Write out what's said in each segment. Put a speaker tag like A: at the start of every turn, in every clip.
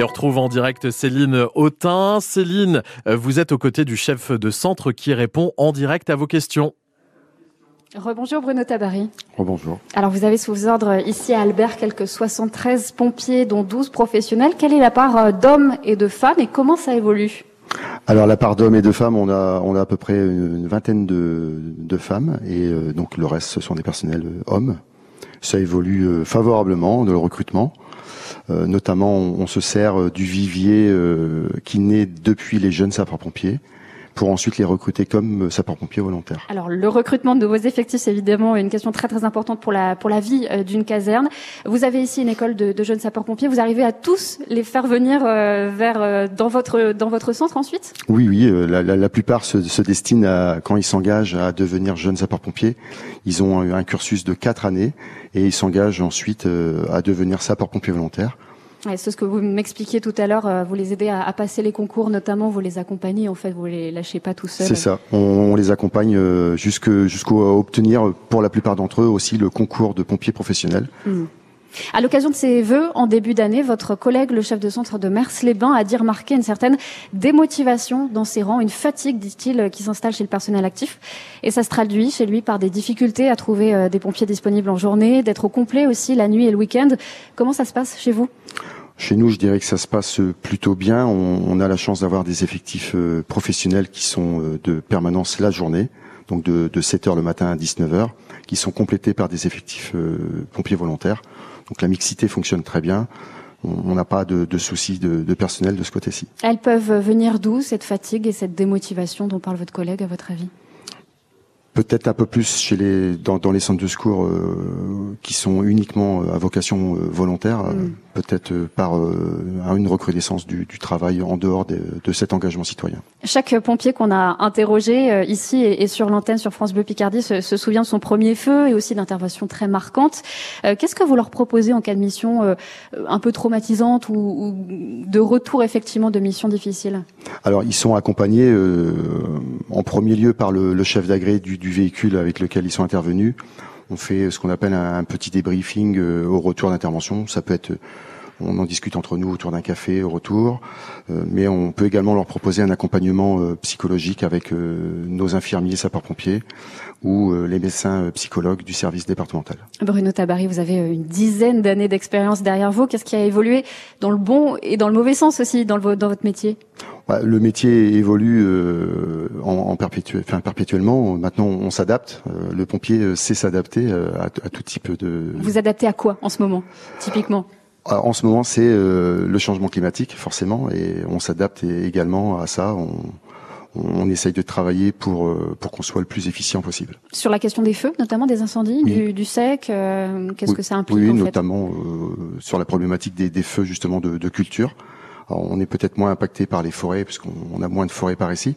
A: Et on retrouve en direct Céline Autin. Céline, euh, vous êtes aux côtés du chef de centre qui répond en direct à vos questions.
B: Rebonjour Bruno Tabary.
C: Rebonjour.
B: Alors vous avez sous vos ordres ici à Albert quelques 73 pompiers dont 12 professionnels. Quelle est la part euh, d'hommes et de femmes et comment ça évolue?
C: Alors la part d'hommes et de femmes, on a on a à peu près une vingtaine de, de femmes et euh, donc le reste ce sont des personnels hommes. Ça évolue favorablement de le recrutement. Euh, notamment, on, se sert euh, du vivier euh, qui naît depuis les jeunes sapeurs-pompiers pour ensuite les recruter comme sapeurs-pompiers volontaires.
B: Alors le recrutement de vos effectifs, c'est évidemment une question très très importante pour la pour la vie d'une caserne. Vous avez ici une école de, de jeunes sapeurs-pompiers. Vous arrivez à tous les faire venir vers dans votre dans votre centre ensuite?
C: Oui, oui. La, la, la plupart se, se, destinent à quand ils s'engagent à devenir jeunes sapeurs-pompiers. Ils ont un, un cursus de quatre années et ils s'engagent ensuite à devenir sapeurs-pompiers volontaires.
B: C'est ce que vous m'expliquiez tout à l'heure. Euh, vous les aidez à, à, passer les concours, notamment. Vous les accompagnez. En fait, vous les lâchez pas tout seuls.
C: C'est ça. On, on, les accompagne euh, jusqu'au jusqu'au obtenir, pour la plupart d'entre eux, aussi le concours de pompiers professionnels.
B: Mmh. À l'occasion de ces vœux, en début d'année, votre collègue, le chef de centre de Mers-les-Bains, a dit remarquer une certaine démotivation dans ses rangs, une fatigue, dit-il, qui s'installe chez le personnel actif. Et ça se traduit chez lui par des difficultés à trouver euh, des pompiers disponibles en journée, d'être au complet aussi la nuit et le week-end. Comment ça se passe chez vous?
C: Chez nous, je dirais que ça se passe plutôt bien. On, on a la chance d'avoir des effectifs euh, professionnels qui sont euh, de permanence la journée, donc de, de 7 heures le matin à 19 heures, qui sont complétés par des effectifs euh, pompiers volontaires. Donc la mixité fonctionne très bien. On n'a pas de, soucis de, personnel de ce côté-ci.
B: Elles peuvent venir d'où cette fatigue et cette démotivation dont parle votre collègue, à votre avis?
C: Peut-être un peu plus chez les dans, dans les centres de secours euh, qui sont uniquement à vocation volontaire. Mm peut-être euh, par euh, une recrudescence du, du, travail en dehors de, de, cet engagement citoyen.
B: Chaque pompier qu'on a interrogé euh, ici et, sur l'antenne sur France Bleu Picardie se, se, souvient de son premier feu et aussi d'interventions très marquantes. Qu'est-ce que vous leur proposez en cas de mission un peu traumatisante ou, ou, de retour effectivement de mission difficile?
C: Alors ils sont accompagnés euh, premier lieu par le, le chef d'agré du, du véhicule avec lequel ils sont intervenus. On fait ce qu'on appelle un, petit débriefing euh, au retour d'intervention. Ça peut être on en discute entre nous autour d'un café au retour, euh, mais on peut également leur proposer un accompagnement euh, psychologique avec nos infirmiers sapeurs-pompiers ou les médecins psychologues du service départemental.
B: Bruno Tabary, vous avez une dizaine d'années d'expérience derrière vous. Qu'est-ce qui a évolué dans le bon et dans le mauvais sens aussi dans, le, dans votre métier?
C: Bah, le métier évolue euh, en, perpétuel, enfin, perpétuellement. Maintenant, on s'adapte. Euh, le pompier euh, sait s'adapter à, à, tout type de.
B: Vous adaptez à quoi en ce moment, typiquement?
C: Ah, En ce moment, c'est le changement climatique, forcément, et on s'adapte également à ça. On, on essaye de travailler pour pour qu'on soit le plus efficient possible.
B: Sur la question des feux, notamment des incendies, du, du, sec, qu'est-ce que ça implique
C: Oui,
B: en fait?
C: notamment sur la problématique des, des feux justement de, de culture. On est peut-être moins impacté par les forêts puisqu'on a moins de forêts par ici,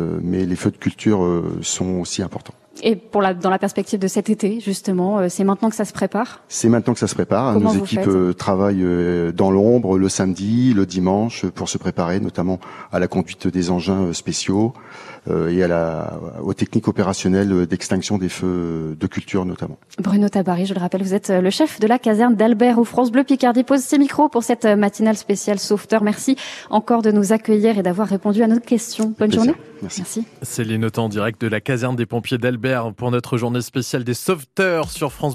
C: euh, mais les feux de culture euh, sont aussi importants.
B: Et pour la, dans la perspective de cet été, justement, euh, c'est maintenant que ça se prépare
C: C'est maintenant que ça se prépare.
B: Comment
C: Nos équipes euh, travaillent euh, dans l'ombre le samedi, le dimanche, pour se préparer, notamment à la conduite des engins spéciaux et à la, aux techniques opérationnelles d'extinction des feux de culture, notamment.
B: Bruno Tabary, je le rappelle, vous êtes le chef de la caserne d'Albert au France Bleu Picardie. Pose ses micros pour cette matinale spéciale sauveteur. Merci encore de nous accueillir et d'avoir répondu à nos questions. Bonne journée.
C: Merci.
B: Merci.
A: Céline Autant en direct de la caserne des pompiers d'Albert pour notre journée spéciale des sauveteurs sur France Bleu.